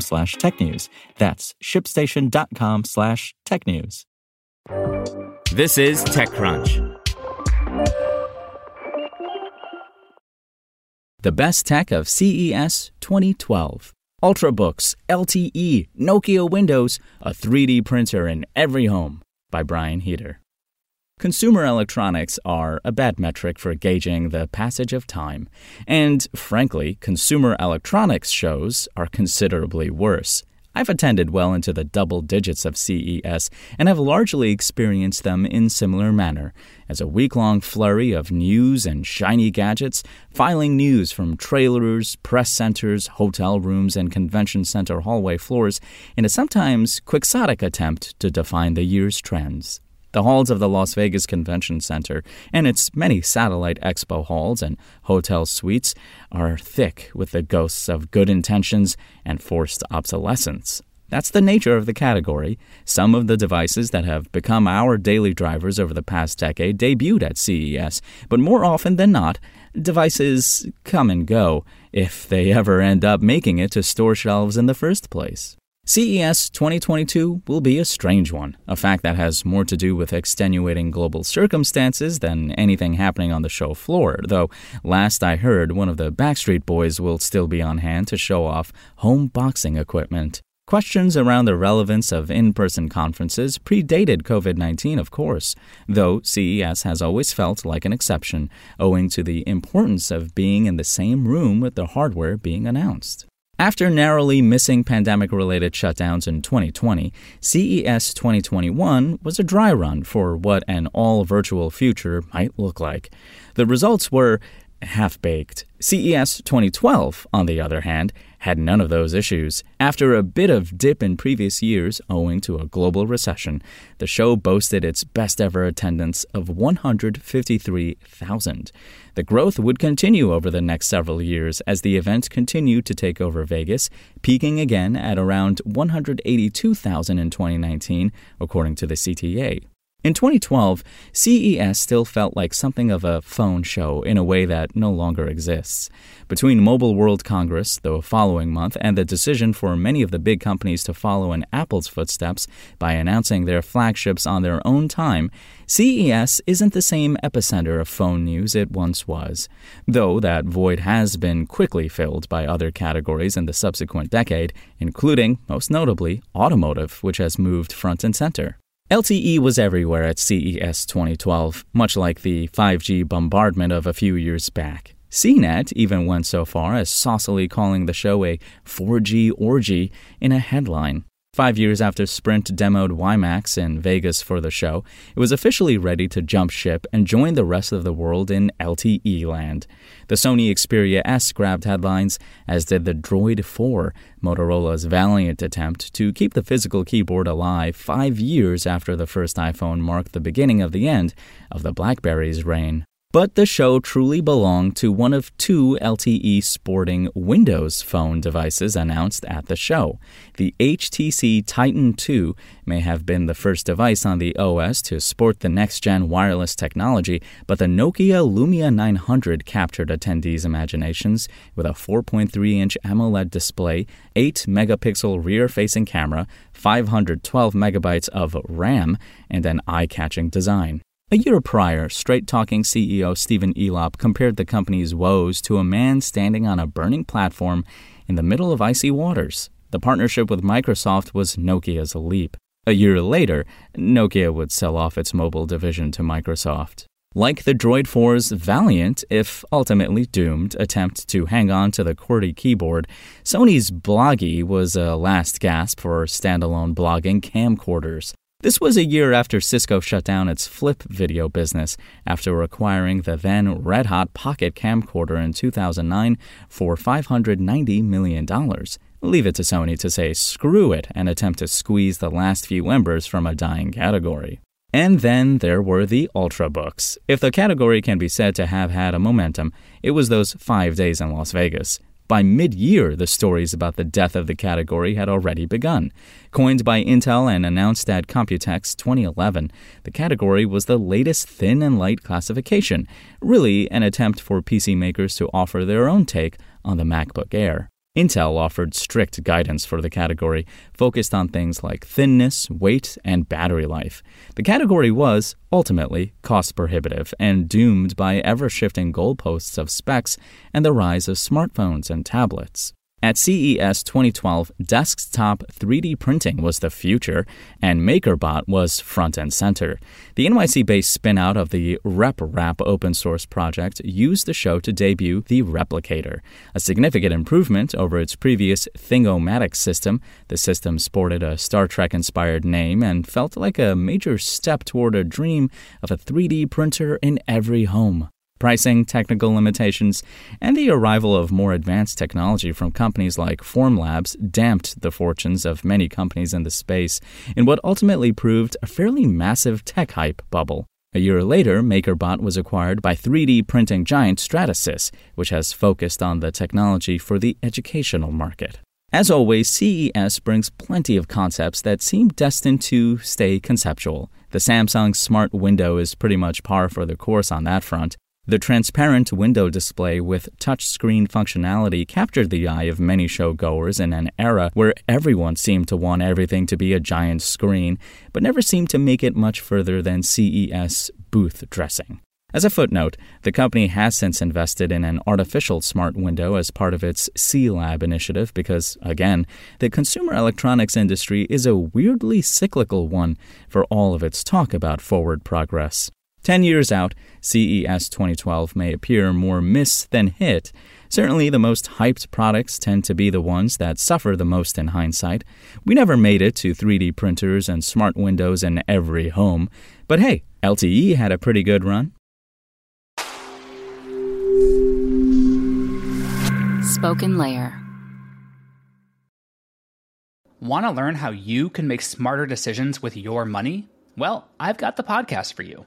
slash technews. That's shipstation.com slash technews. This is TechCrunch. The best tech of CES 2012. Ultrabooks, LTE, Nokia Windows, a 3D printer in every home by Brian Heater. Consumer electronics are a bad metric for gauging the passage of time, and frankly, consumer electronics shows are considerably worse. I've attended well into the double digits of CES and have largely experienced them in similar manner, as a week long flurry of news and shiny gadgets, filing news from trailers, press centers, hotel rooms, and convention center hallway floors in a sometimes quixotic attempt to define the year's trends. The halls of the Las Vegas Convention Center and its many satellite expo halls and hotel suites are thick with the ghosts of good intentions and forced obsolescence. That's the nature of the category. Some of the devices that have become our daily drivers over the past decade debuted at CES, but more often than not, devices come and go if they ever end up making it to store shelves in the first place. CES 2022 will be a strange one, a fact that has more to do with extenuating global circumstances than anything happening on the show floor, though last I heard, one of the Backstreet Boys will still be on hand to show off home boxing equipment. Questions around the relevance of in person conferences predated COVID 19, of course, though CES has always felt like an exception, owing to the importance of being in the same room with the hardware being announced. After narrowly missing pandemic related shutdowns in 2020, CES 2021 was a dry run for what an all virtual future might look like. The results were half baked. CES 2012, on the other hand, had none of those issues. After a bit of dip in previous years owing to a global recession, the show boasted its best ever attendance of 153,000. The growth would continue over the next several years as the event continued to take over Vegas, peaking again at around 182,000 in 2019, according to the CTA. In 2012, CES still felt like something of a phone show in a way that no longer exists. Between Mobile World Congress, the following month, and the decision for many of the big companies to follow in Apple's footsteps by announcing their flagships on their own time, CES isn't the same epicenter of phone news it once was, though that void has been quickly filled by other categories in the subsequent decade, including, most notably, automotive, which has moved front and center. LTE was everywhere at CES 2012, much like the 5G bombardment of a few years back. CNET even went so far as saucily calling the show a 4G orgy in a headline. Five years after Sprint demoed WiMAX in Vegas for the show, it was officially ready to jump ship and join the rest of the world in LTE land. The Sony Xperia S grabbed headlines, as did the Droid 4, Motorola's valiant attempt to keep the physical keyboard alive five years after the first iPhone marked the beginning of the end of the BlackBerry's reign. But the show truly belonged to one of two LTE sporting Windows phone devices announced at the show. The HTC Titan 2 may have been the first device on the OS to sport the next gen wireless technology, but the Nokia Lumia 900 captured attendees' imaginations with a 4.3 inch AMOLED display, 8 megapixel rear facing camera, 512 megabytes of RAM, and an eye catching design. A year prior, straight talking CEO Stephen Elop compared the company's woes to a man standing on a burning platform in the middle of icy waters. The partnership with Microsoft was Nokia's leap. A year later, Nokia would sell off its mobile division to Microsoft. Like the Droid 4's valiant, if ultimately doomed, attempt to hang on to the QWERTY keyboard, Sony's Bloggie was a last gasp for standalone blogging camcorders. This was a year after Cisco shut down its flip video business after acquiring the then red hot Pocket camcorder in 2009 for $590 million. Leave it to Sony to say screw it and attempt to squeeze the last few embers from a dying category. And then there were the Ultrabooks. If the category can be said to have had a momentum, it was those five days in Las Vegas. By mid year, the stories about the death of the category had already begun. Coined by Intel and announced at Computex 2011, the category was the latest thin and light classification, really an attempt for PC makers to offer their own take on the MacBook Air. Intel offered strict guidance for the category, focused on things like thinness, weight, and battery life. The category was, ultimately, cost prohibitive and doomed by ever shifting goalposts of specs and the rise of smartphones and tablets. At CES 2012, desktop 3D printing was the future, and MakerBot was front and center. The NYC based spinout of the RepRap open source project used the show to debut the Replicator, a significant improvement over its previous Thing-O-Matic system. The system sported a Star Trek inspired name and felt like a major step toward a dream of a 3D printer in every home. Pricing, technical limitations, and the arrival of more advanced technology from companies like Formlabs damped the fortunes of many companies in the space in what ultimately proved a fairly massive tech hype bubble. A year later, MakerBot was acquired by 3D printing giant Stratasys, which has focused on the technology for the educational market. As always, CES brings plenty of concepts that seem destined to stay conceptual. The Samsung Smart Window is pretty much par for the course on that front. The transparent window display with touchscreen functionality captured the eye of many showgoers in an era where everyone seemed to want everything to be a giant screen, but never seemed to make it much further than CES booth dressing. As a footnote, the company has since invested in an artificial smart window as part of its C Lab initiative because, again, the consumer electronics industry is a weirdly cyclical one for all of its talk about forward progress. Ten years out, CES 2012 may appear more miss than hit. Certainly, the most hyped products tend to be the ones that suffer the most in hindsight. We never made it to 3D printers and smart windows in every home, but hey, LTE had a pretty good run. Spoken Layer. Want to learn how you can make smarter decisions with your money? Well, I've got the podcast for you.